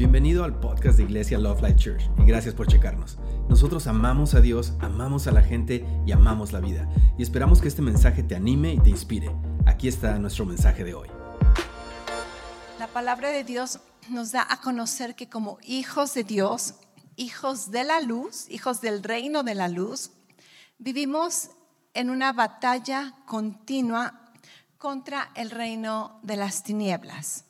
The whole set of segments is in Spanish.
Bienvenido al podcast de Iglesia Love Life Church y gracias por checarnos. Nosotros amamos a Dios, amamos a la gente y amamos la vida. Y esperamos que este mensaje te anime y te inspire. Aquí está nuestro mensaje de hoy. La palabra de Dios nos da a conocer que como hijos de Dios, hijos de la luz, hijos del reino de la luz, vivimos en una batalla continua contra el reino de las tinieblas.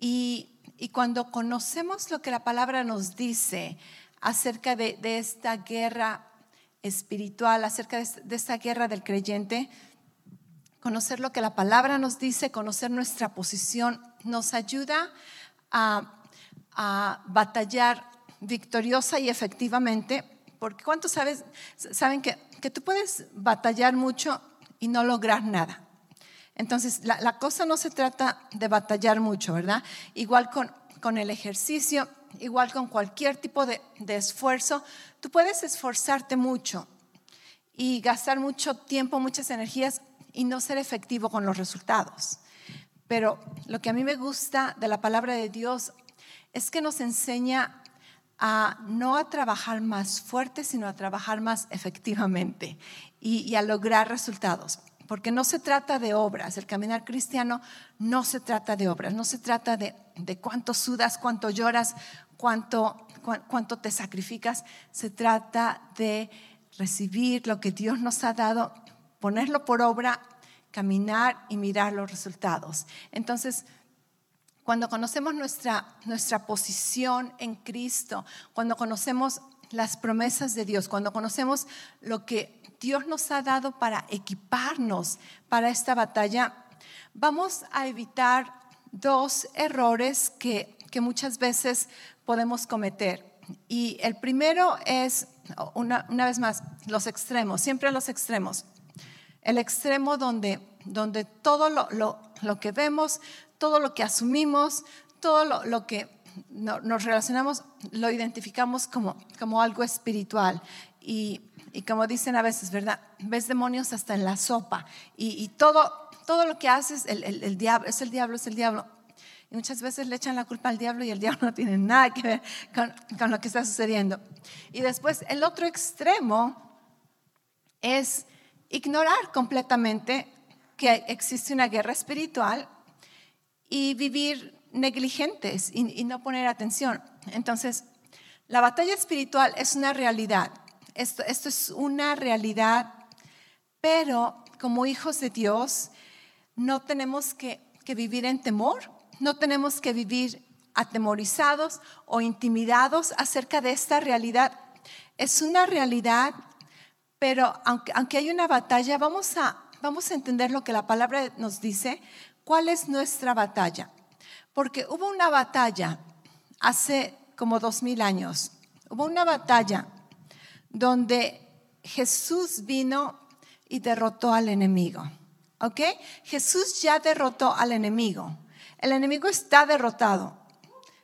Y y cuando conocemos lo que la palabra nos dice acerca de, esta guerra espiritual, acerca de, esta guerra del creyente, conocer lo que la palabra nos dice, conocer nuestra posición, nos ayuda a, batallar victoriosa y efectivamente, porque ¿cuántos sabes, saben que, que tú puedes batallar mucho y no lograr nada? Entonces, la, cosa no se trata de batallar mucho, ¿verdad? Igual con, el ejercicio, igual con cualquier tipo de, esfuerzo, tú puedes esforzarte mucho y gastar mucho tiempo, muchas energías y no ser efectivo con los resultados. Pero lo que a mí me gusta de la palabra de Dios es que nos enseña a no a trabajar más fuerte, sino a trabajar más efectivamente y a lograr resultados porque no se trata de obras, el caminar cristiano no se trata de obras, no se trata de, cuánto sudas, cuánto lloras, cuánto, cuánto te sacrificas, se trata de recibir lo que Dios nos ha dado, ponerlo por obra, caminar y mirar los resultados. Entonces, cuando conocemos nuestra, nuestra posición en Cristo, cuando conocemos las promesas de Dios, cuando conocemos lo que Dios nos ha dado para equiparnos para esta batalla, vamos a evitar dos errores que, muchas veces podemos cometer. Y el primero es, una, vez más, los extremos, siempre los extremos. El extremo donde, donde todo lo, que vemos, todo lo que asumimos, todo lo, que nos relacionamos, lo identificamos como, como algo espiritual. Y y como dicen a veces, ¿verdad? Ves demonios hasta en la sopa. Y, todo, todo lo que haces, el, diablo, es el diablo, es el diablo. Y muchas veces le echan la culpa al diablo y el diablo no tiene nada que ver con, con lo que está sucediendo. Y después el otro extremo es ignorar completamente que existe una guerra espiritual y vivir negligentes y, no poner atención. Entonces, la batalla espiritual es una realidad esto, es una realidad, pero como hijos de Dios no tenemos que, vivir en temor, no tenemos que vivir atemorizados o intimidados acerca de esta realidad. Es una realidad, pero aunque, aunque hay una batalla, vamos a, vamos a entender lo que la palabra nos dice, cuál es nuestra batalla. Porque hubo una batalla hace como dos mil años, hubo una batalla donde Jesús vino y derrotó al enemigo. ¿Ok? Jesús ya derrotó al enemigo. El enemigo está derrotado.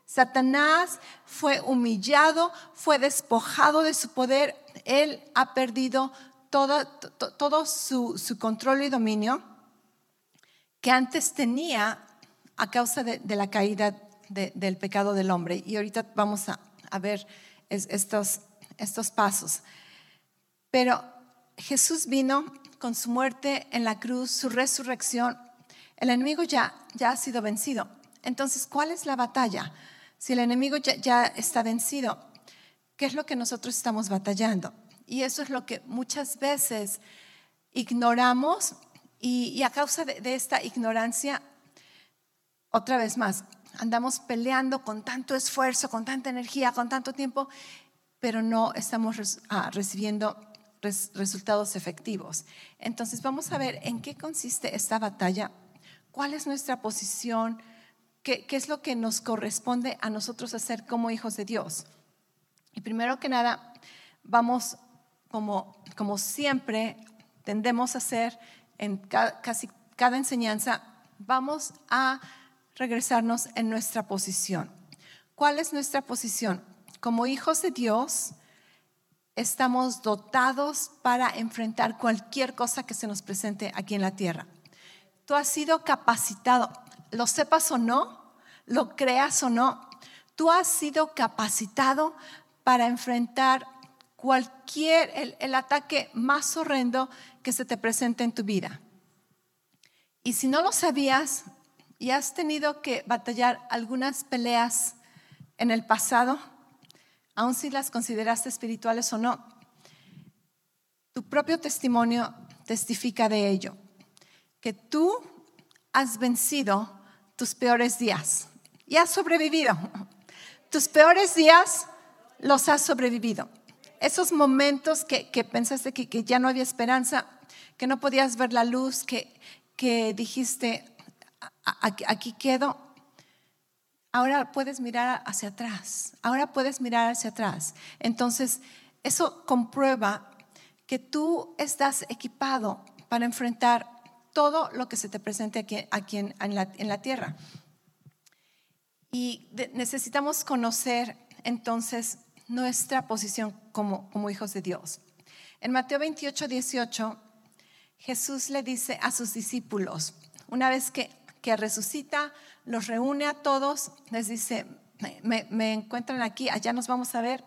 Satanás fue humillado, fue despojado de su poder. Él ha perdido todo, todo su, control y dominio que antes tenía a causa de, la caída del pecado del hombre. Y ahorita vamos a, ver estos pasos. Pero Jesús vino con su muerte en la cruz, su resurrección. El enemigo ya, ha sido vencido. Entonces, ¿cuál es la batalla? Si el enemigo ya, está vencido, ¿qué es lo que nosotros estamos batallando? Y eso es lo que muchas veces ignoramos y, a causa de esta ignorancia, otra vez más, andamos peleando con tanto esfuerzo, con tanta energía, con tanto tiempo pero no estamos ah, recibiendo resultados efectivos. Entonces vamos a ver en qué consiste esta batalla, cuál es nuestra posición, qué, es lo que nos corresponde a nosotros hacer como hijos de Dios. Y primero que nada, vamos como, como siempre tendemos a hacer en casi cada enseñanza, vamos a regresarnos en nuestra posición. ¿Cuál es nuestra posición? como hijos de Dios, estamos dotados para enfrentar cualquier cosa que se nos presente aquí en la tierra. Tú has sido capacitado, lo sepas o no, lo creas o no, tú has sido capacitado para enfrentar cualquier, el, ataque más horrendo que se te presente en tu vida. Y si no lo sabías y has tenido que batallar algunas peleas en el pasado, aun si las consideraste espirituales o no, tu propio testimonio testifica de ello, que tú has vencido tus peores días y has sobrevivido. Tus peores días los has sobrevivido. Esos momentos que, pensaste que, que, ya no había esperanza, que no podías ver la luz, que, que dijiste, aquí quedo, ahora puedes mirar hacia atrás, ahora puedes mirar hacia atrás. Entonces, eso comprueba que tú estás equipado para enfrentar todo lo que se te presente aquí, en, la, tierra. Y necesitamos conocer entonces nuestra posición como, como hijos de Dios. En Mateo 28, 18, Jesús le dice a sus discípulos, una vez que, que resucita, los reúne a todos, les dice, me, encuentran aquí, allá nos vamos a ver.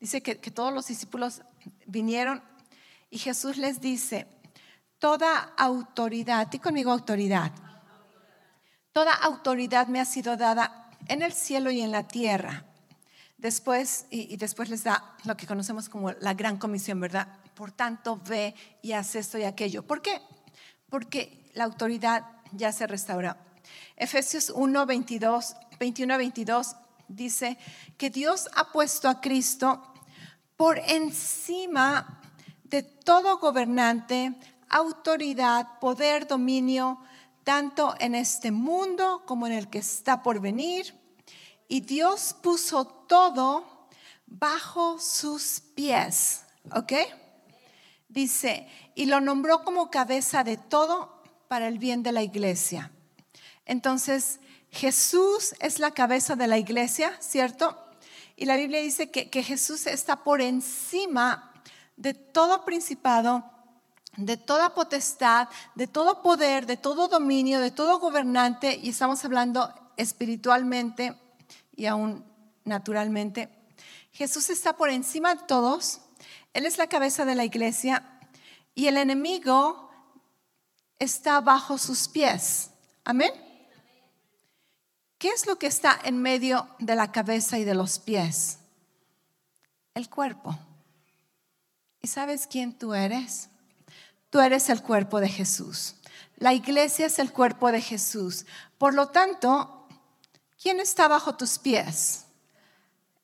Dice que, todos los discípulos vinieron y Jesús les dice, toda autoridad, y conmigo autoridad, toda autoridad me ha sido dada en el cielo y en la tierra. Después, y, después les da lo que conocemos como la gran comisión, ¿verdad? Por tanto, ve y haz esto y aquello. ¿Por qué? Porque la autoridad ya se restaura. Efesios 1, 22, 21 22 dice que Dios ha puesto a Cristo por encima de todo gobernante, autoridad, poder, dominio, tanto en este mundo como en el que está por venir. Y Dios puso todo bajo sus pies. ¿Ok? Dice, y lo nombró como cabeza de todo para el bien de la iglesia. Entonces, Jesús es la cabeza de la iglesia, ¿cierto? Y la Biblia dice que, Jesús está por encima de todo principado, de toda potestad, de todo poder, de todo dominio, de todo gobernante, y estamos hablando espiritualmente y aún naturalmente. Jesús está por encima de todos, Él es la cabeza de la iglesia y el enemigo está bajo sus pies. Amén. ¿Qué es lo que está en medio de la cabeza y de los pies? El cuerpo. ¿Y sabes quién tú eres? Tú eres el cuerpo de Jesús. La iglesia es el cuerpo de Jesús. Por lo tanto, ¿quién está bajo tus pies?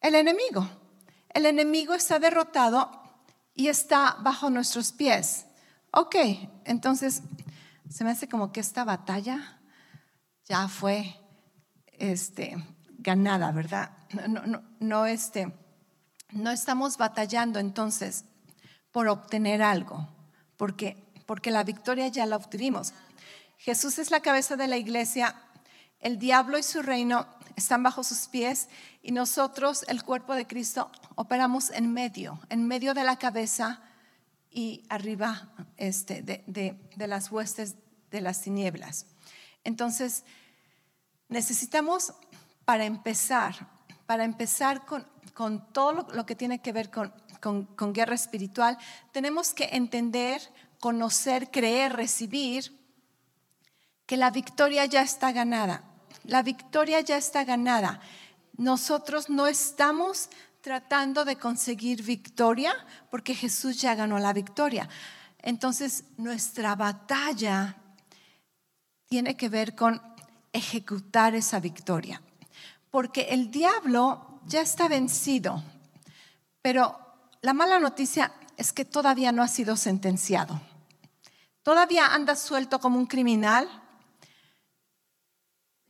El enemigo. El enemigo está derrotado y está bajo nuestros pies. Ok, entonces se me hace como que esta batalla ya fue este, ganada, ¿verdad? No, no, no, este, no estamos batallando entonces por obtener algo, porque, porque la victoria ya la obtuvimos. Jesús es la cabeza de la iglesia, el diablo y su reino están bajo sus pies y nosotros, el cuerpo de Cristo, operamos en medio, en medio de la cabeza y arriba este, de, de las huestes de las tinieblas. Entonces, necesitamos para empezar, para empezar con, con todo lo que tiene que ver con con, guerra espiritual, tenemos que entender, conocer, creer, recibir que la victoria ya está ganada. La victoria ya está ganada. Nosotros no estamos tratando de conseguir victoria porque Jesús ya ganó la victoria. Entonces, nuestra batalla tiene que ver con ejecutar esa victoria. Porque el diablo ya está vencido, pero la mala noticia es que todavía no ha sido sentenciado. Todavía anda suelto como un criminal.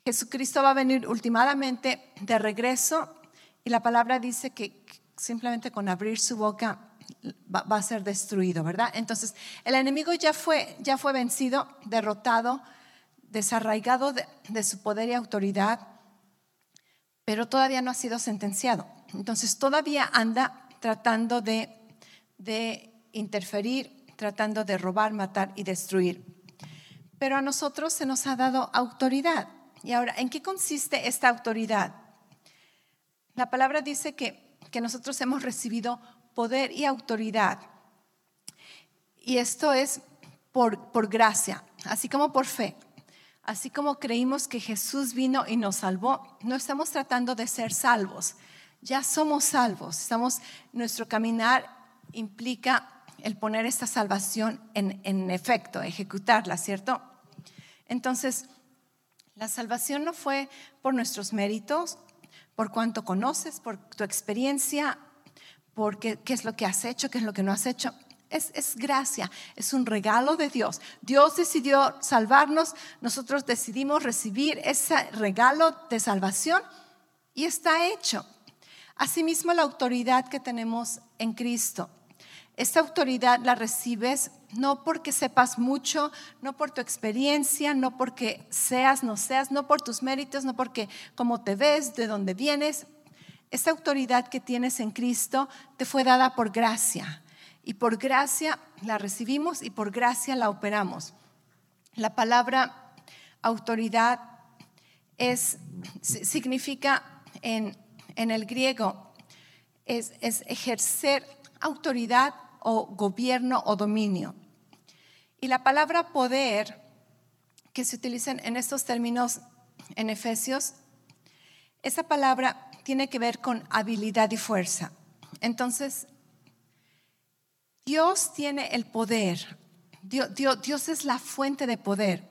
Jesucristo va a venir últimamente de regreso y la palabra dice que simplemente con abrir su boca va, a ser destruido, ¿verdad? Entonces, el enemigo ya fue, ya fue vencido, derrotado, desarraigado de su poder y autoridad, pero todavía no ha sido sentenciado. Entonces, todavía anda tratando de, interferir, tratando de robar, matar y destruir. Pero a nosotros se nos ha dado autoridad. Y ahora, ¿en qué consiste esta autoridad? La palabra dice que, que nosotros hemos recibido poder y autoridad. Y esto es por, por gracia, así como por fe. Así como creímos que Jesús vino y nos salvó, no estamos tratando de ser salvos. Ya somos salvos. Nuestro caminar implica el poner esta salvación en, en efecto, ejecutarla, ¿cierto? Entonces, la salvación no fue por nuestros méritos, por cuánto conoces, por tu experiencia, por qué, es lo que has hecho, qué es lo que no has hecho. Es, es, gracia, es un regalo de Dios. Dios decidió salvarnos, nosotros decidimos recibir ese regalo de salvación y está hecho. Asimismo, la autoridad que tenemos en Cristo. Esta autoridad la recibes no porque sepas mucho, no por tu experiencia, no porque seas, no seas, no por tus méritos, no porque cómo te ves, de dónde vienes. Esta autoridad que tienes en Cristo te fue dada por gracia. Y por gracia la recibimos y por gracia la operamos. La palabra autoridad es, significa en, el griego, es, es ejercer autoridad o gobierno o dominio. Y la palabra poder que se utiliza en estos términos en Efesios, esa palabra tiene que ver con habilidad y fuerza. Entonces, Dios tiene el poder, Dios, Dios, es la fuente de poder,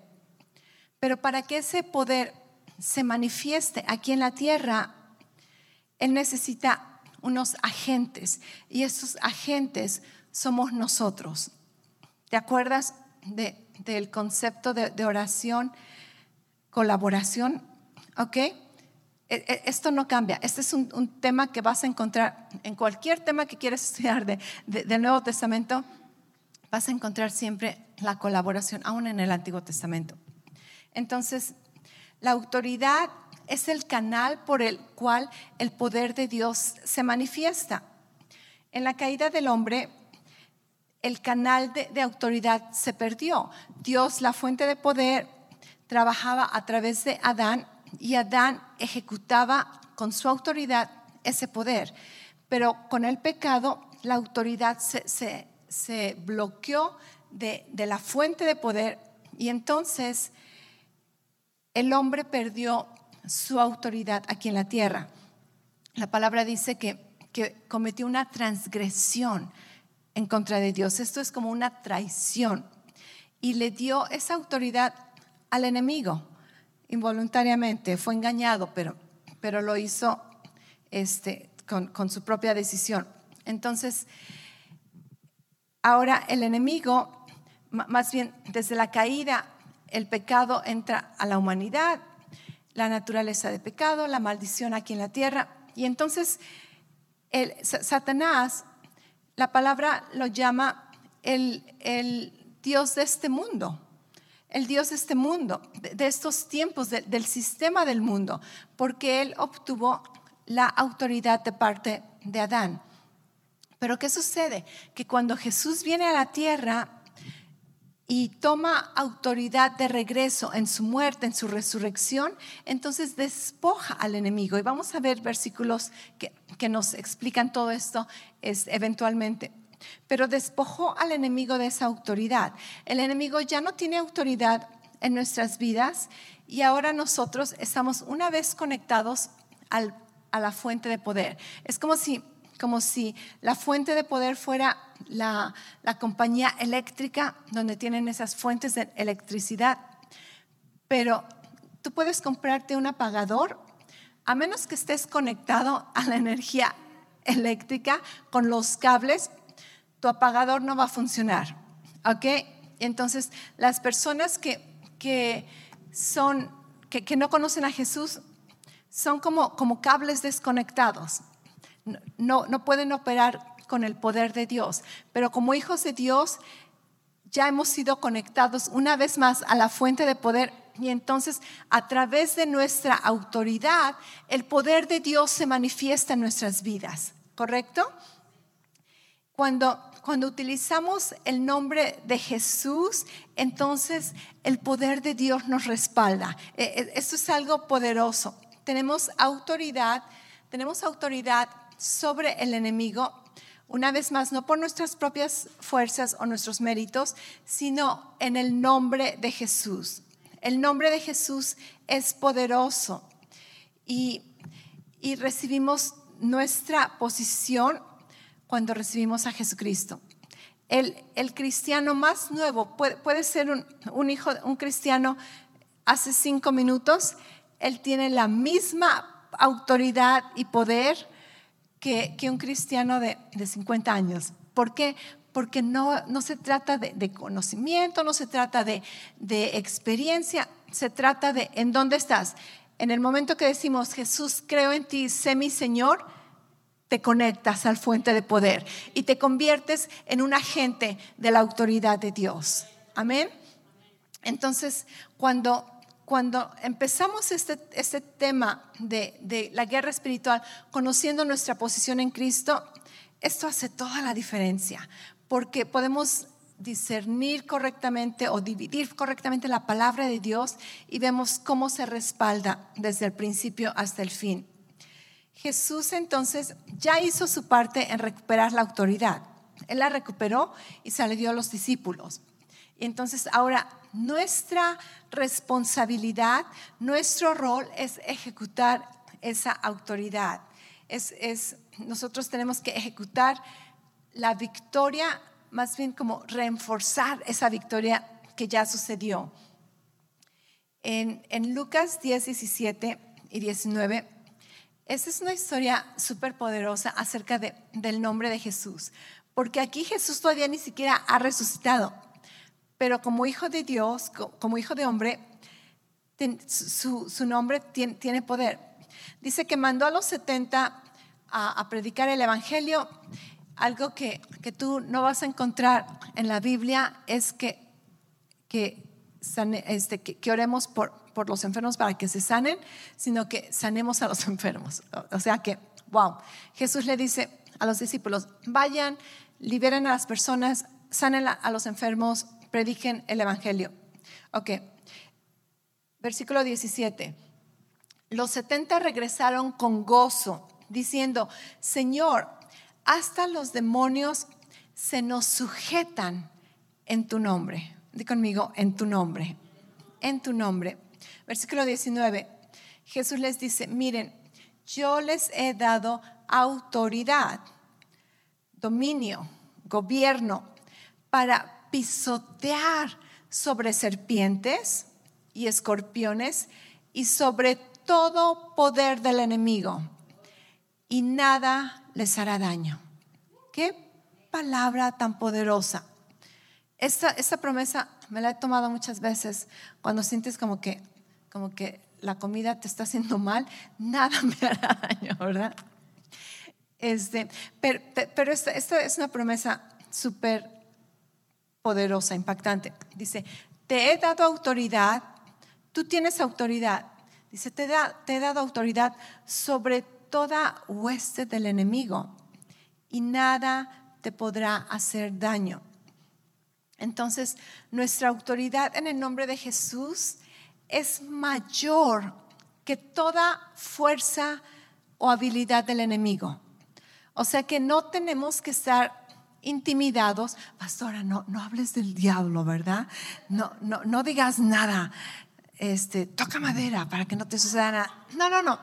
pero para que ese poder se manifieste aquí en la tierra, Él necesita unos agentes y esos agentes somos nosotros. ¿Te acuerdas del concepto de, oración, colaboración? ¿Ok? E, e, esto no cambia. Este es un, tema que vas a encontrar en cualquier tema que quieras estudiar del Nuevo Testamento. Vas a encontrar siempre la colaboración, aún en el Antiguo Testamento. Entonces, la autoridad es el canal por el cual el poder de Dios se manifiesta. En la caída del hombre, el canal de, autoridad se perdió. Dios, la fuente de poder, trabajaba a través de Adán y Adán ejecutaba con su autoridad ese poder. Pero con el pecado, la autoridad se, bloqueó de, la fuente de poder y entonces el hombre perdió su autoridad aquí en la tierra. La palabra dice que, que cometió una transgresión en contra de Dios. Esto es como una traición. Y le dio esa autoridad al enemigo involuntariamente. Fue engañado, pero, pero lo hizo este, con, con su propia decisión. Entonces, ahora el enemigo, más bien desde la caída, el pecado entra a la humanidad, la naturaleza de pecado, la maldición aquí en la tierra. Y entonces Satanás la palabra lo llama el, Dios de este mundo, el Dios de este mundo, de, estos tiempos, del sistema del mundo, porque Él obtuvo la autoridad de parte de Adán. Pero ¿qué sucede? Que cuando Jesús viene a la tierra y toma autoridad de regreso en su muerte, en su resurrección, entonces despoja al enemigo. Y vamos a ver versículos que, que nos explican todo esto es, eventualmente. Pero despojó al enemigo de esa autoridad. El enemigo ya no tiene autoridad en nuestras vidas y ahora nosotros estamos una vez conectados al, a la fuente de poder. Es como si como si la fuente de poder fuera la, compañía eléctrica donde tienen esas fuentes de electricidad. Pero tú puedes comprarte un apagador a menos que estés conectado a la energía eléctrica con los cables, tu apagador no va a funcionar. ¿Ok? Entonces, las personas que, son, que, no conocen a Jesús son como, como cables desconectados no, no pueden operar con el poder de Dios. Pero como hijos de Dios, ya hemos sido conectados una vez más a la fuente de poder y entonces a través de nuestra autoridad el poder de Dios se manifiesta en nuestras vidas, ¿correcto? Cuando, cuando utilizamos el nombre de Jesús, entonces el poder de Dios nos respalda. E, e, esto es algo poderoso. Tenemos autoridad tenemos autoridad sobre el enemigo, una vez más, no por nuestras propias fuerzas o nuestros méritos, sino en el nombre de Jesús. El nombre de Jesús es poderoso y, recibimos nuestra posición cuando recibimos a Jesucristo. El, cristiano más nuevo puede, ser un, hijo, un cristiano hace cinco minutos, él tiene la misma autoridad y poder que, un cristiano de, 50 años. ¿Por qué? Porque no, no se trata de, conocimiento, no se trata de, de experiencia, se trata de en dónde estás. En el momento que decimos, Jesús, creo en ti, sé mi Señor, te conectas al fuente de poder y te conviertes en un agente de la autoridad de Dios. Amén. Entonces, cuando cuando empezamos este, este tema de, de, la guerra espiritual, conociendo nuestra posición en Cristo, esto hace toda la diferencia, porque podemos discernir correctamente o dividir correctamente la palabra de Dios y vemos cómo se respalda desde el principio hasta el fin. Jesús entonces ya hizo su parte en recuperar la autoridad. Él la recuperó y se le dio a los discípulos. Entonces ahora nuestra responsabilidad, nuestro rol es ejecutar esa autoridad. Es, nosotros tenemos que ejecutar la victoria, más bien como reforzar esa victoria que ya sucedió. En, en Lucas 10, 17 y 19, esa es una historia súper poderosa acerca de, del nombre de Jesús, porque aquí Jesús todavía ni siquiera ha resucitado pero como hijo de Dios, como hijo de hombre, su, nombre tiene, poder. Dice que mandó a los 70 a, predicar el Evangelio. Algo que, tú no vas a encontrar en la Biblia es que, que, este, que, oremos por, por los enfermos para que se sanen, sino que sanemos a los enfermos. O sea que, wow, Jesús le dice a los discípulos, vayan, liberen a las personas, sanen a los enfermos, prediquen el Evangelio. Ok, versículo 17. Los 70 regresaron con gozo, diciendo, Señor, hasta los demonios se nos sujetan en tu nombre. Di conmigo, en tu nombre, en tu nombre. Versículo 19. Jesús les dice, miren, yo les he dado autoridad, dominio, gobierno para pisotear sobre serpientes y escorpiones y sobre todo poder del enemigo y nada les hará daño. Qué palabra tan poderosa. Esta, esta promesa me la he tomado muchas veces cuando sientes como que, como que la comida te está haciendo mal, nada me hará daño, ¿verdad? Este, pero, pero esta, esta es una promesa súper poderosa, impactante. Dice, te he dado autoridad, tú tienes autoridad. Dice, te, he dado autoridad sobre toda hueste del enemigo y nada te podrá hacer daño. Entonces, nuestra autoridad en el nombre de Jesús es mayor que toda fuerza o habilidad del enemigo. O sea que no tenemos que estar intimidados, pastora, no, no hables del diablo, ¿verdad? No, no, no digas nada. Este, toca madera para que no te suceda nada. No, no, no.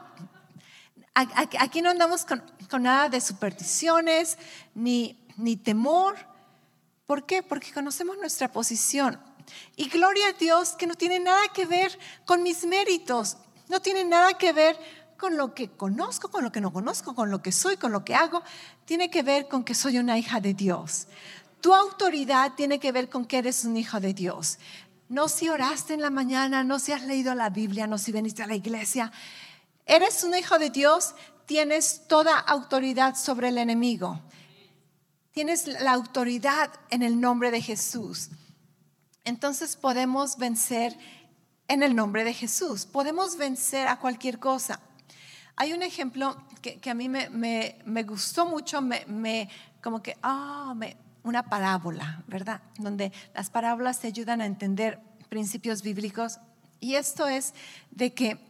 Aquí no andamos con, nada de supersticiones ni, ni temor. ¿Por qué? Porque conocemos nuestra posición. Y gloria a Dios que no tiene nada que ver con mis méritos, no tiene nada que ver con lo que conozco, con lo que no conozco, con lo que soy, con lo que hago, tiene que ver con que soy una hija de Dios. Tu autoridad tiene que ver con que eres un hijo de Dios. No si oraste en la mañana, no si has leído la Biblia, no si veniste a la iglesia. Eres un hijo de Dios, tienes toda autoridad sobre el enemigo. Tienes la autoridad en el nombre de Jesús. Entonces podemos vencer en el nombre de Jesús. Podemos vencer a cualquier cosa. Hay un ejemplo que, a mí me, gustó mucho, me, como que, ah, una parábola, ¿verdad? Donde las parábolas te ayudan a entender principios bíblicos. Y esto es de que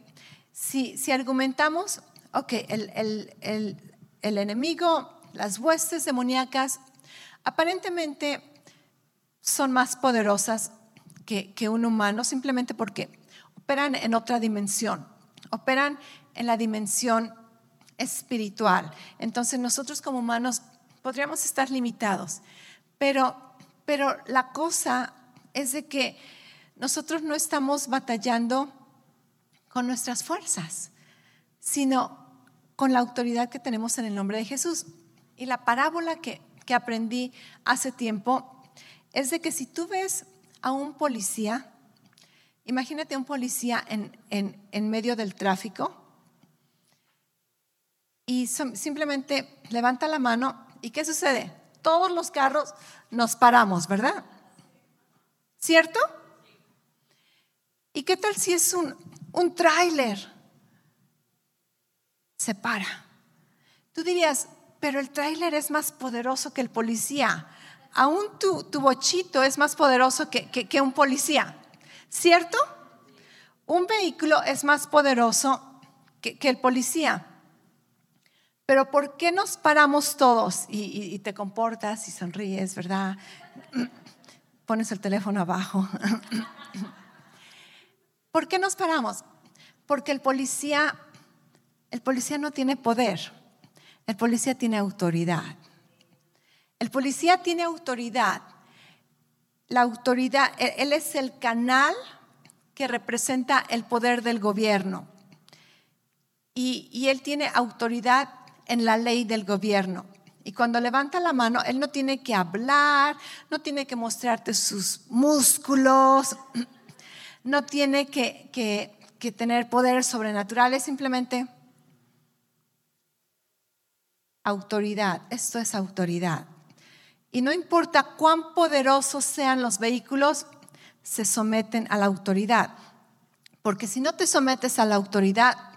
si, argumentamos ok, el, el enemigo, las huestes demoníacas, aparentemente son más poderosas que, que un humano simplemente porque operan en otra dimensión, operan en la dimensión espiritual. Entonces nosotros como humanos podríamos estar limitados, pero, pero la cosa es de que nosotros no estamos batallando con nuestras fuerzas, sino con la autoridad que tenemos en el nombre de Jesús. Y la parábola que, que aprendí hace tiempo es de que si tú ves a un policía, imagínate un policía en, en, en medio del tráfico y simplemente levanta la mano y ¿qué sucede? Todos los carros nos paramos, ¿verdad? ¿Cierto? ¿Y qué tal si es un, un tráiler? Se para. Tú dirías, pero el tráiler es más poderoso que el policía. Aún tu, tu bochito es más poderoso que, que un policía. ¿Cierto? Un vehículo es más poderoso que, que el policía. Pero ¿por qué nos paramos todos y, te comportas y sonríes, verdad? Pones el teléfono abajo. ¿Por qué nos paramos? Porque el policía, el policía no tiene poder, el policía tiene autoridad. El policía tiene autoridad. La autoridad, él es el canal que representa el poder del gobierno. Y, y él tiene autoridad en la ley del gobierno. Y cuando levanta la mano, él no tiene que hablar, no tiene que mostrarte sus músculos, no tiene que, que, tener poderes sobrenaturales, simplemente autoridad. Esto es autoridad. Y no importa cuán poderosos sean los vehículos, se someten a la autoridad. Porque si no te sometes a la autoridad,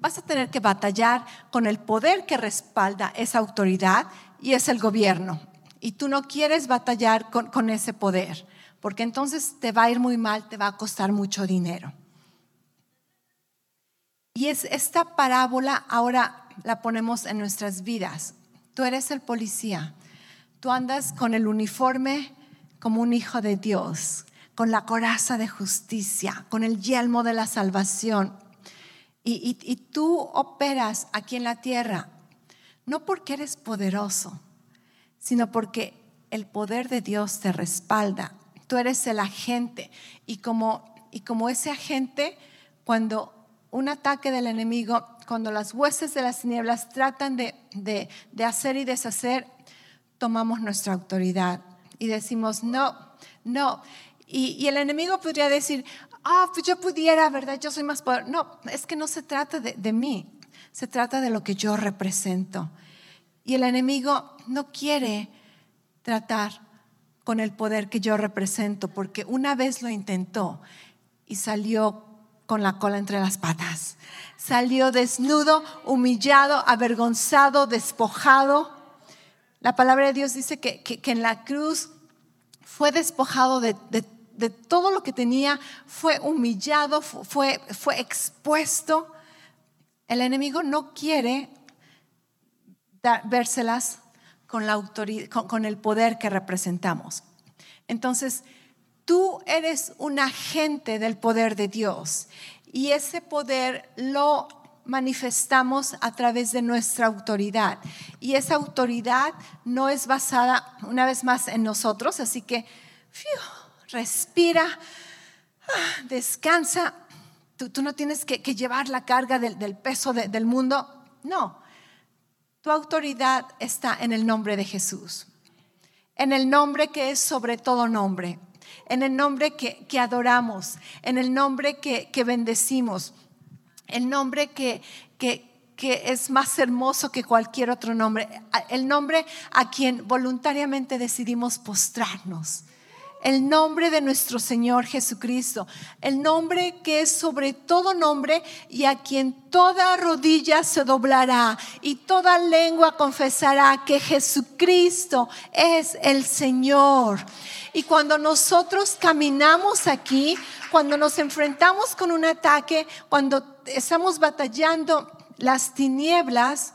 vas a tener que batallar con el poder que respalda esa autoridad y es el gobierno. Y tú no quieres batallar con, ese poder, porque entonces te va a ir muy mal, te va a costar mucho dinero. Y es esta parábola ahora la ponemos en nuestras vidas. Tú eres el policía, tú andas con el uniforme como un hijo de Dios, con la coraza de justicia, con el yelmo de la salvación y, tú operas aquí en la tierra, no porque eres poderoso, sino porque el poder de Dios te respalda. Tú eres el agente y como, ese agente, cuando un ataque del enemigo, cuando las huestes de las nieblas tratan de, de hacer y deshacer, tomamos nuestra autoridad y decimos, no, no. Y, y, el enemigo podría decir, ah, pues yo pudiera, ¿verdad? Yo soy más poderoso. No, es que no se trata de, mí, se trata de lo que yo represento. Y el enemigo no quiere tratar con el poder que yo represento, porque una vez lo intentó y salió con la cola entre las patas. Salió desnudo, humillado, avergonzado, despojado. La palabra de Dios dice que, que, en la cruz fue despojado de, de de todo lo que tenía, fue humillado, fue, fue expuesto. El enemigo no quiere vérselas con, la autoridad, con, el poder que representamos. Entonces, tú eres un agente del poder de Dios y ese poder lo manifestamos a través de nuestra autoridad. Y esa autoridad no es basada una vez más en nosotros, así que respira, ah, descansa. Tú, no tienes que, llevar la carga del, peso del mundo. No, tu autoridad está en el nombre de Jesús, en el nombre que es sobre todo nombre, en el nombre que, adoramos, en el nombre que, bendecimos, el nombre que, que, que es más hermoso que cualquier otro nombre, el nombre a quien voluntariamente decidimos postrarnos el nombre de nuestro Señor Jesucristo, el nombre que es sobre todo nombre y a quien toda rodilla se doblará y toda lengua confesará que Jesucristo es el Señor. Y cuando nosotros caminamos aquí, cuando nos enfrentamos con un ataque, cuando estamos batallando las tinieblas,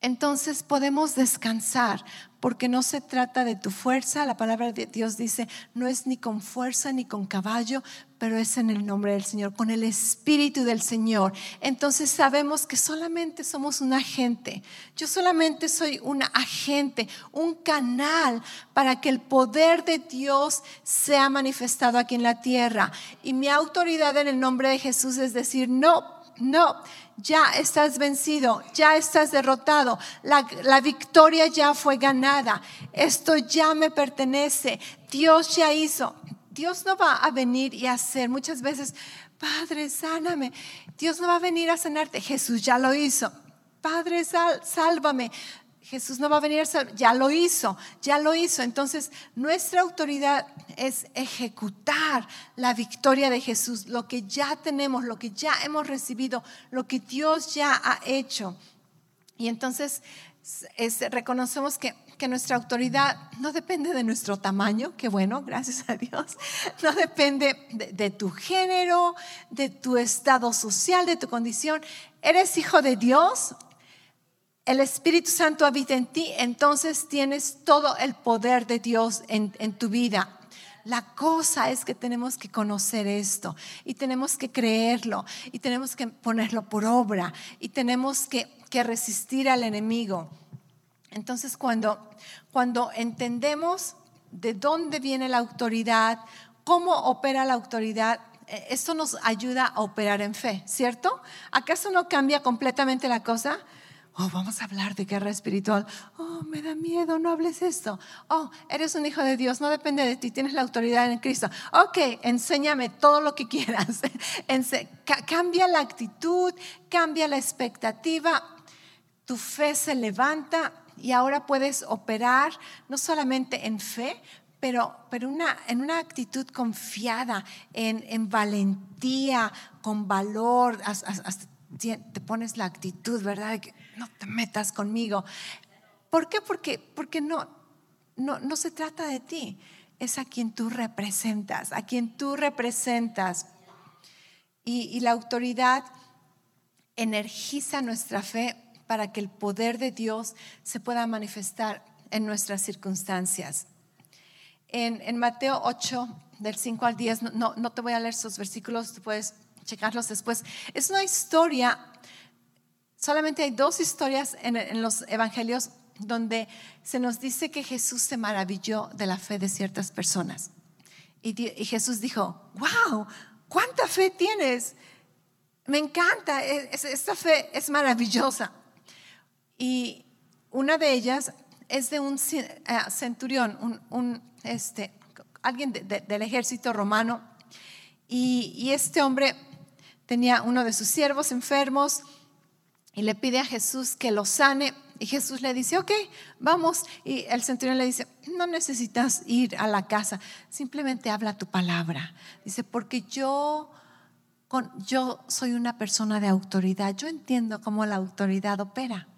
entonces podemos descansar, porque no se trata de tu fuerza, la palabra de Dios dice, no es ni con fuerza ni con caballo, pero es en el nombre del Señor, con el Espíritu del Señor. Entonces sabemos que solamente somos un agente, yo solamente soy un agente, un canal para que el poder de Dios sea manifestado aquí en la tierra. Y mi autoridad en el nombre de Jesús es decir, no, no, ya estás vencido, ya estás derrotado, la, victoria ya fue ganada, esto ya me pertenece, Dios ya hizo. Dios no va a venir y hacer muchas veces, Padre, sáname. Dios no va a venir a sanarte, Jesús ya lo hizo. Padre, sálvame. Jesús no va a venir, ya lo hizo, ya lo hizo. Entonces, nuestra autoridad es ejecutar la victoria de Jesús, lo que ya tenemos, lo que ya hemos recibido, lo que Dios ya ha hecho. Y entonces reconocemos que, nuestra autoridad no depende de nuestro tamaño, que bueno, gracias a Dios, no depende de tu género, de tu estado social, de tu condición. Eres hijo de Dios, el Espíritu Santo habita en ti, entonces tienes todo el poder de Dios en, tu vida. La cosa es que tenemos que conocer esto y tenemos que creerlo y tenemos que ponerlo por obra y tenemos que, resistir al enemigo. Entonces cuando, cuando entendemos de dónde viene la autoridad, cómo opera la autoridad, eh, esto nos ayuda a operar en fe, ¿cierto? ¿Acaso no cambia completamente la cosa? Oh, vamos a hablar de guerra espiritual. Oh, me da miedo, no hables esto. Oh, eres un hijo de Dios, no depende de ti, tienes la autoridad en Cristo. Ok, enséñame todo lo que quieras. cambia la actitud, cambia la expectativa. Tu fe se levanta y ahora puedes operar no solamente en fe, pero, pero una, en una actitud confiada, en, en valentía, con valor, hasta, te pones la actitud, ¿verdad? Que no te metas conmigo. ¿Por qué? Porque, porque no, no, no se trata de ti, es a quien tú representas, a quien tú representas. Y, la autoridad energiza nuestra fe para que el poder de Dios se pueda manifestar en nuestras circunstancias. En, en, Mateo 8, del 5 al 10, no, no, te voy a leer esos versículos, tú puedes checarlos después. Es una historia, solamente hay dos historias en, los evangelios donde se nos dice que Jesús se maravilló de la fe de ciertas personas. Y, Jesús dijo, wow, ¿cuánta fe tienes? Me encanta, e, esta fe es maravillosa. Y una de ellas es de un eh, centurión, un, este, alguien del ejército romano. Y, y, este hombre tenía uno de sus siervos enfermos y le pide a Jesús que lo sane. Y Jesús le dice, ok, vamos. Y el centurión le dice, no necesitas ir a la casa, simplemente habla tu palabra. Dice, porque yo, yo soy una persona de autoridad, yo entiendo cómo la autoridad opera.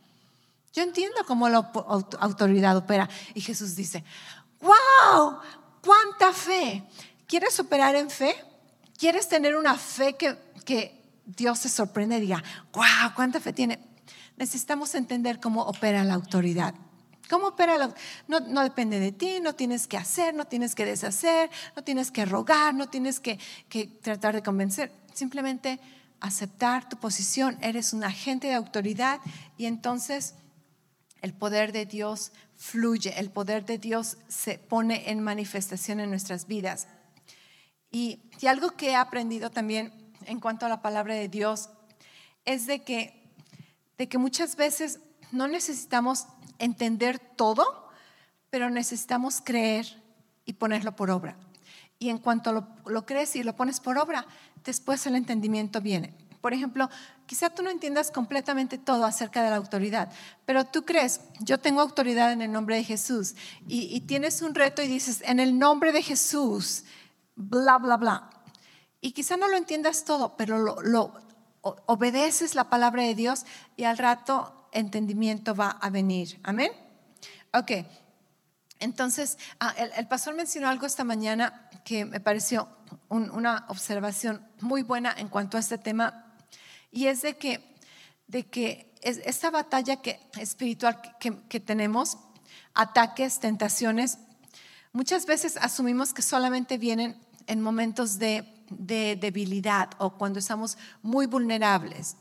Yo entiendo cómo la autoridad opera. Y Jesús dice, wow, cuánta fe. ¿Quieres operar en fe? ¿Quieres tener una fe que Dios se sorprende y diga, wow, ¿cuánta fe tiene? Necesitamos entender cómo opera la autoridad. ¿Cómo opera la no, no depende de ti, no tienes que hacer, no tienes que deshacer, no tienes que rogar, no tienes que, que tratar de convencer. Simplemente aceptar tu posición, eres un agente de autoridad y entonces el poder de Dios fluye, el poder de Dios se pone en manifestación en nuestras vidas. Y, y algo que he aprendido también en cuanto a la palabra de Dios es de que, de que muchas veces no necesitamos entender todo, pero necesitamos creer y ponerlo por obra. Y en cuanto lo, crees y lo pones por obra, después el entendimiento viene. Por ejemplo, quizá tú no entiendas completamente todo acerca de la autoridad, pero tú crees, yo tengo autoridad en el nombre de Jesús y tienes un reto y dices, en el nombre de Jesús, bla, bla, bla. Y quizá no lo entiendas todo, pero lo, obedeces la palabra de Dios y al rato entendimiento va a venir. Amén. Ok. Entonces, ah, el, pastor mencionó algo esta mañana que me pareció una observación muy buena en cuanto a este tema, y es de que de que esta batalla que, espiritual que, tenemos, ataques, tentaciones, muchas veces asumimos que solamente vienen en momentos de, debilidad o cuando estamos muy vulnerables.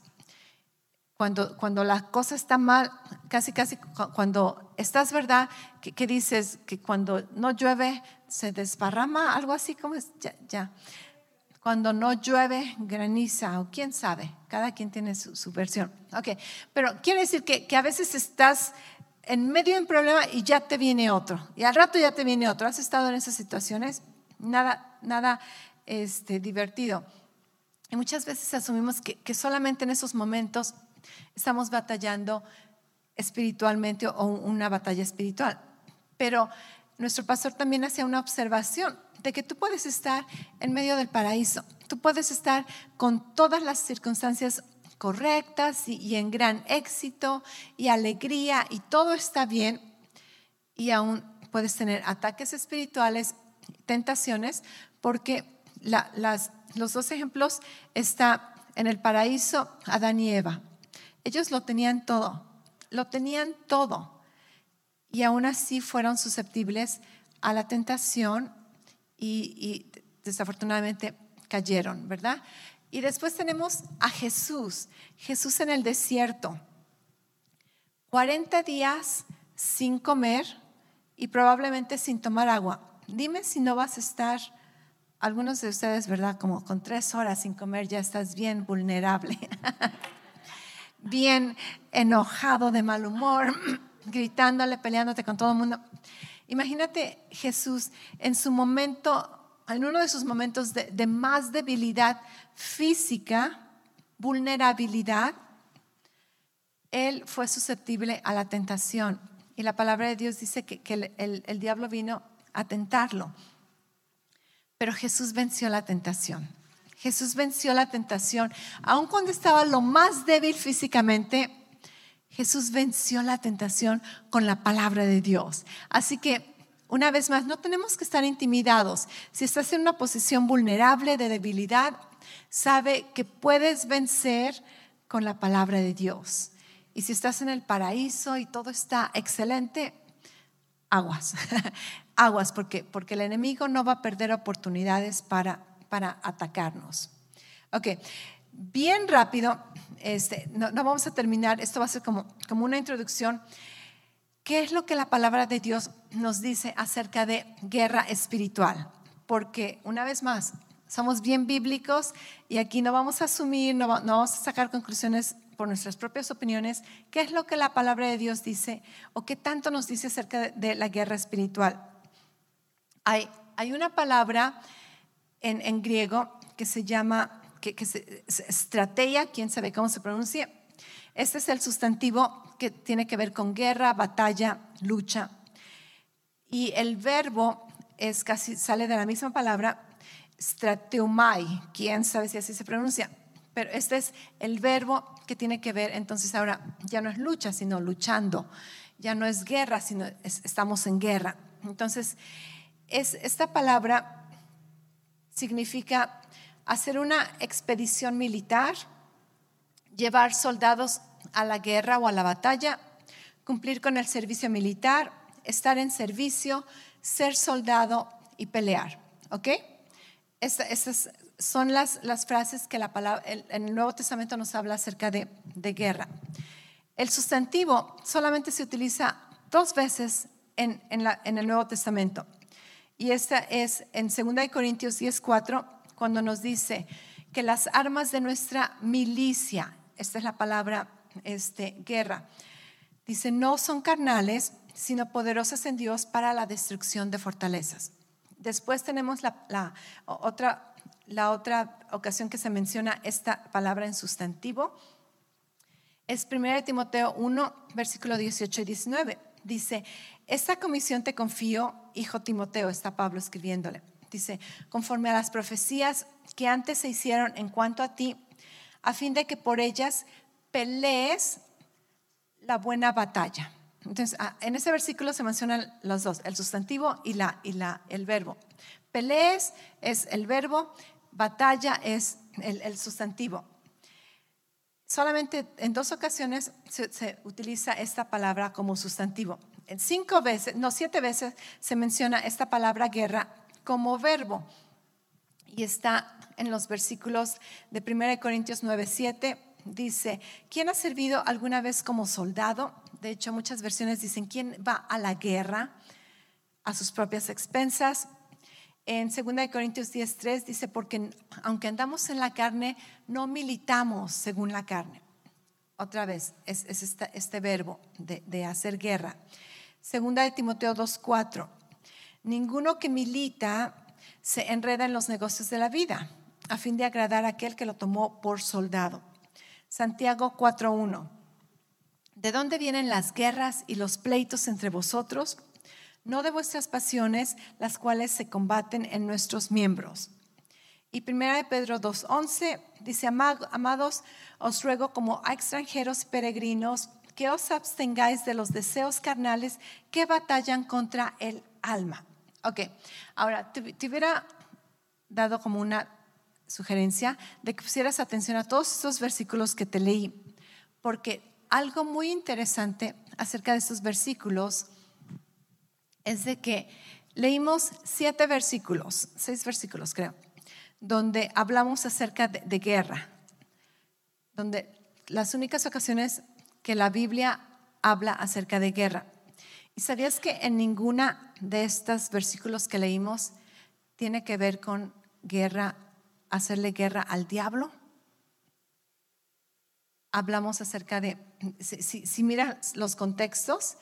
Cuando, cuando la cosa está mal, casi, casi cuando estás, ¿verdad? Que, dices que cuando no llueve se desparrama, algo así como es, ya, ya cuando no llueve, graniza, o quién sabe, cada quien tiene su, versión. Ok, pero quiere decir que, a veces estás en medio de un problema y ya te viene otro, y al rato ya te viene otro. ¿Has estado en esas situaciones? Nada, nada este, divertido. Y muchas veces asumimos que, que solamente en esos momentos estamos batallando espiritualmente o una batalla espiritual. Pero nuestro pastor también hace una observación de que tú puedes estar en medio del paraíso, tú puedes estar con todas las circunstancias correctas y, en gran éxito y alegría y todo está bien y aún puedes tener ataques espirituales, tentaciones, porque las, los dos ejemplos están en el paraíso, Adán y Eva. Ellos lo tenían todo, lo tenían todo y aún así fueron susceptibles a la tentación y, desafortunadamente cayeron, ¿verdad? Y después tenemos a Jesús, Jesús en el desierto. 40 días sin comer y probablemente sin tomar agua. Dime si no vas a estar, algunos de ustedes, ¿verdad? Como con tres horas sin comer ya estás bien vulnerable, bien enojado, de mal humor, gritándole, peleándote con todo el mundo. Imagínate Jesús en su momento, en uno de sus momentos de, más debilidad física, vulnerabilidad, él fue susceptible a la tentación. Y la palabra de Dios dice que, el, el, diablo vino a tentarlo. Pero Jesús venció la tentación. Jesús venció la tentación. Aun cuando estaba lo más débil físicamente, Jesús venció la tentación con la palabra de Dios. Así que, una vez más, no tenemos que estar intimidados. Si estás en una posición vulnerable de debilidad, sabe que puedes vencer con la palabra de Dios. Y si estás en el paraíso y todo está excelente, aguas, aguas, porque, porque el enemigo no va a perder oportunidades para, para atacarnos. Ok, bien rápido, este, no, vamos a terminar, esto va a ser como, como una introducción. ¿Qué es lo que la palabra de Dios nos dice acerca de guerra espiritual? Porque una vez más, somos bien bíblicos y aquí no vamos a asumir, no, vamos a sacar conclusiones por nuestras propias opiniones. ¿Qué es lo que la palabra de Dios dice o qué tanto nos dice acerca de, la guerra espiritual? Hay, una palabra en, griego que se llama que, que estrategia, quién sabe cómo se pronuncia. Este es el sustantivo que tiene que ver con guerra, batalla, lucha. Y el verbo es casi, sale de la misma palabra, strateumai, quién sabe si así se pronuncia. Pero este es el verbo que tiene que ver, entonces ahora ya no es lucha, sino luchando. Ya no es guerra, sino estamos en guerra. Entonces, es, esta palabra significa hacer una expedición militar, llevar soldados a la guerra o a la batalla, cumplir con el servicio militar, estar en servicio, ser soldado y pelear. ¿Ok? Estas, son las, frases que la el Nuevo Testamento nos habla acerca de, guerra. El sustantivo solamente se utiliza dos veces en, en el Nuevo Testamento. Y esta es en 2 Corintios 10:4 cuando nos dice que las armas de nuestra milicia, esta es la palabra este, guerra, dice, no son carnales, sino poderosas en Dios para la destrucción de fortalezas. Después tenemos la, otra, la otra ocasión que se menciona esta palabra en sustantivo. Es 1 Timoteo 1, versículo 18 y 19. Dice, esta comisión te confío, hijo Timoteo, está Pablo escribiéndole dice, conforme a las profecías que antes se hicieron en cuanto a ti, a fin de que por ellas pelees la buena batalla. Entonces, ah, en ese versículo se mencionan los dos, el sustantivo y, la, y la, el verbo. Pelees es el verbo, batalla es el, sustantivo. solamente en dos ocasiones se, utiliza esta palabra como sustantivo. Cinco veces, no, siete veces se menciona esta palabra guerra como verbo. Y está en los versículos de 1 Corintios 9, 7. Dice, ¿quién ha servido alguna vez como soldado? De hecho, muchas versiones dicen, ¿quién va a la guerra a sus propias expensas? En 2 Corintios 10:3 dice, porque aunque andamos en la carne, no militamos según la carne. Otra vez, es, este, verbo de, hacer guerra. Segunda de Timoteo 2:4, ninguno que milita se enreda en los negocios de la vida, a fin de agradar a aquel que lo tomó por soldado. Santiago 4:1, ¿de dónde vienen las guerras y los pleitos entre vosotros? no de vuestras pasiones, las cuales se combaten en nuestros miembros. Y 1 de Pedro 2.11 dice, amados, os ruego como a extranjeros peregrinos que os abstengáis de los deseos carnales que batallan contra el alma. Ok, ahora te hubiera dado como una sugerencia de que pusieras atención a todos estos versículos que te leí, porque algo muy interesante acerca de estos versículos es de que leímos siete versículos, seis versículos creo, donde hablamos acerca de, guerra, donde las únicas ocasiones que la Biblia habla acerca de guerra. ¿Y sabías que en ninguna de estos versículos que leímos tiene que ver con guerra, hacerle guerra al diablo? Hablamos acerca de, si, miras los contextos,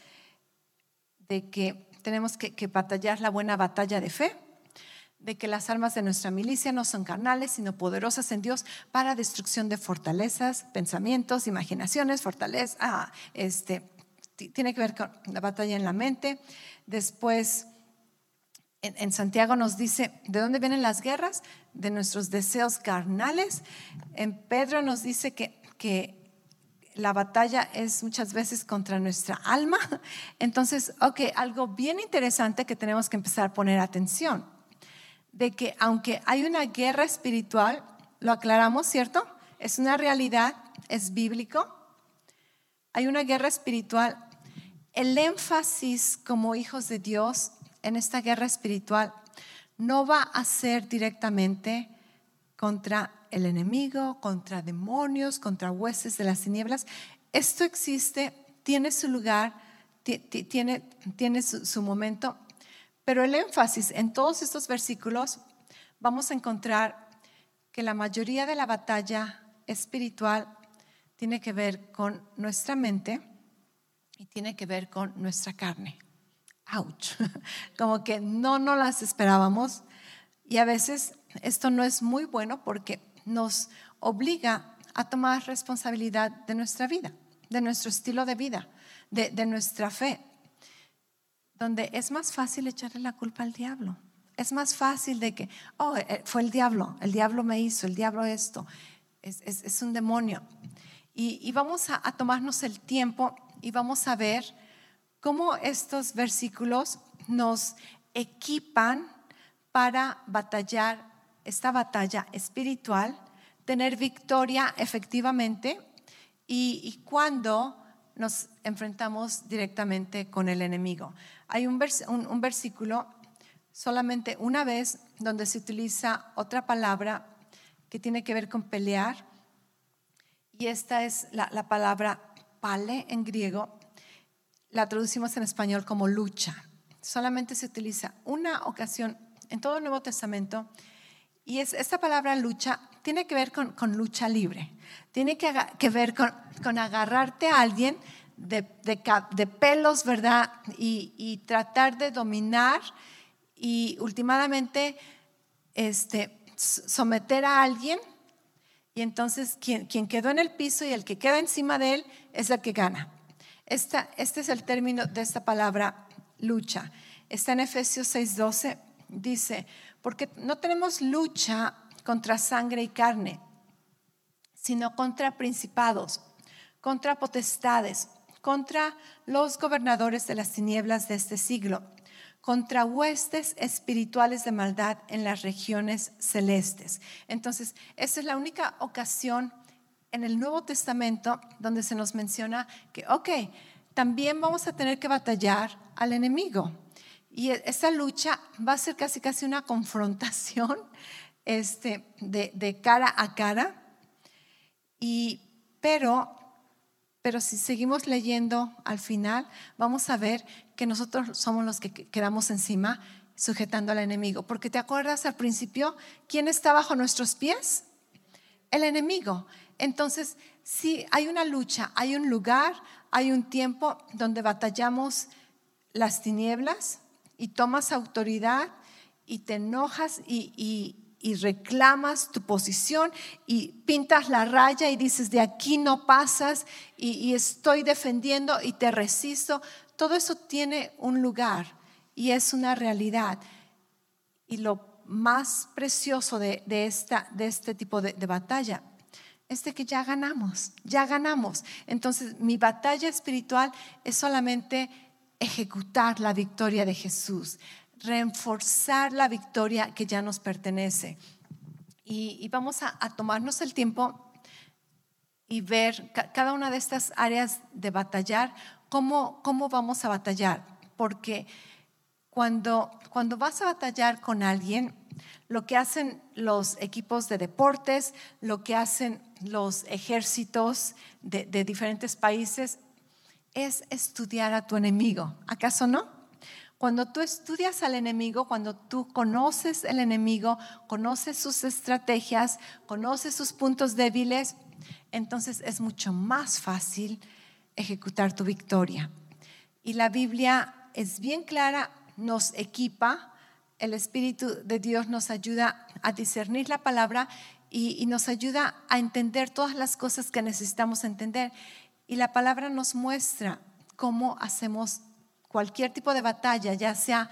de que tenemos que, batallar la buena batalla de fe, de que las armas de nuestra milicia no son carnales, sino poderosas en Dios para destrucción de fortalezas, pensamientos, imaginaciones, fortalezas, ah, este, tiene que ver con la batalla en la mente. Después, en, Santiago nos dice, ¿de dónde vienen las guerras? De nuestros deseos carnales. En Pedro nos dice que, que la batalla es muchas veces contra nuestra alma. Entonces, ok, algo bien interesante que tenemos que empezar a poner atención, de que aunque hay una guerra espiritual, lo aclaramos, ¿cierto? Es una realidad, es bíblico. Hay una guerra espiritual. El énfasis como hijos de Dios en esta guerra espiritual no va a ser directamente contra el enemigo, contra demonios, contra huestes de las tinieblas. Esto existe, tiene su lugar, tiene, tiene su, momento, pero el énfasis en todos estos versículos vamos a encontrar que la mayoría de la batalla espiritual tiene que ver con nuestra mente y tiene que ver con nuestra carne. Ouch. Como que no nos las esperábamos. Y a veces esto no es muy bueno porque nos obliga a tomar responsabilidad de nuestra vida, de nuestro estilo de vida, de, nuestra fe, donde es más fácil echarle la culpa al diablo. Es más fácil de que, oh, eh, fue el diablo, el diablo me hizo, el diablo esto, es, un demonio. Y, vamos a, a, tomarnos el tiempo y vamos a ver cómo estos versículos nos equipan para batallar esta batalla espiritual, tener victoria efectivamente y, cuando nos enfrentamos directamente con el enemigo. Hay un, versículo solamente una vez donde se utiliza otra palabra que tiene que ver con pelear y esta es la, la palabra pale en griego, la traducimos en español como lucha. Solamente se utiliza una ocasión en todo el Nuevo Testamento y es, esta palabra lucha tiene que ver con, lucha libre, tiene que, que ver con, agarrarte a alguien de, pelos, ¿verdad? Y, tratar de dominar y últimamente este, someter a alguien. Y entonces quien, quien, quedó en el piso y el que queda encima de él es el que gana. Este es el término de esta palabra lucha. Está en Efesios 6:12. Dice, porque no tenemos lucha contra sangre y carne, sino contra principados, contra potestades, contra los gobernadores de las tinieblas de este siglo, contra huestes espirituales de maldad en las regiones celestes. Entonces, esa es la única ocasión en el Nuevo Testamento donde se nos menciona que, ok, también vamos a tener que batallar al enemigo. Y e, esa lucha va a ser casi casi una confrontación este, de, de cara a cara. Y, pero, pero si seguimos leyendo al final, vamos a ver que nosotros somos los que quedamos encima sujetando al enemigo. Porque te acuerdas al principio, ¿quién está bajo nuestros pies? El enemigo. Entonces, si hay una lucha, hay un lugar, hay un tiempo donde batallamos las tinieblas y tomas autoridad y te enojas y, reclamas tu posición y pintas la raya y dices, de aquí no pasas y, estoy defendiendo y te resisto. Todo eso tiene un lugar y es una realidad. Y lo más precioso de, este tipo de batalla es de que ya ganamos, ya ganamos. Entonces mi batalla espiritual es solamente ejecutar la victoria de Jesús, reforzar la victoria que ya nos pertenece. Y, vamos a, tomarnos el tiempo y ver cada una de estas áreas de batallar, cómo, cómo vamos a batallar. Porque cuando, cuando vas a batallar con alguien, lo que hacen los equipos de deportes, lo que hacen los ejércitos de, diferentes países, es estudiar a tu enemigo. ¿Acaso no? Cuando tú estudias al enemigo, cuando tú conoces el enemigo, conoces sus estrategias, conoces sus puntos débiles, entonces es mucho más fácil ejecutar tu victoria. Y la Biblia es bien clara, nos equipa, el Espíritu de Dios nos ayuda a discernir la palabra y, nos ayuda a entender todas las cosas que necesitamos entender. Y la palabra nos muestra cómo hacemos cualquier tipo de batalla, ya sea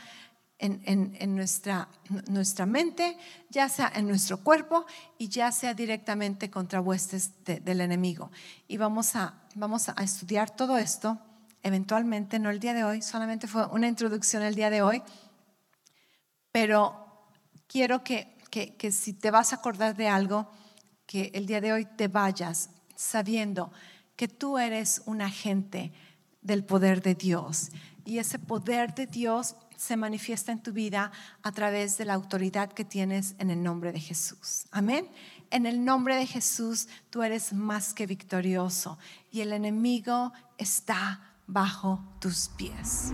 en, nuestra, nuestra, mente, ya sea en nuestro cuerpo y ya sea directamente contra huestes del enemigo. Y vamos a, vamos a estudiar todo esto eventualmente, no el día de hoy, solamente fue una introducción el día de hoy, pero quiero que, que, que si te vas a acordar de algo, que el día de hoy te vayas sabiendo que tú eres un agente del poder de Dios y ese poder de Dios se manifiesta en tu vida a través de la autoridad que tienes en el nombre de Jesús. Amén. En el nombre de Jesús tú eres más que victorioso y el enemigo está bajo tus pies.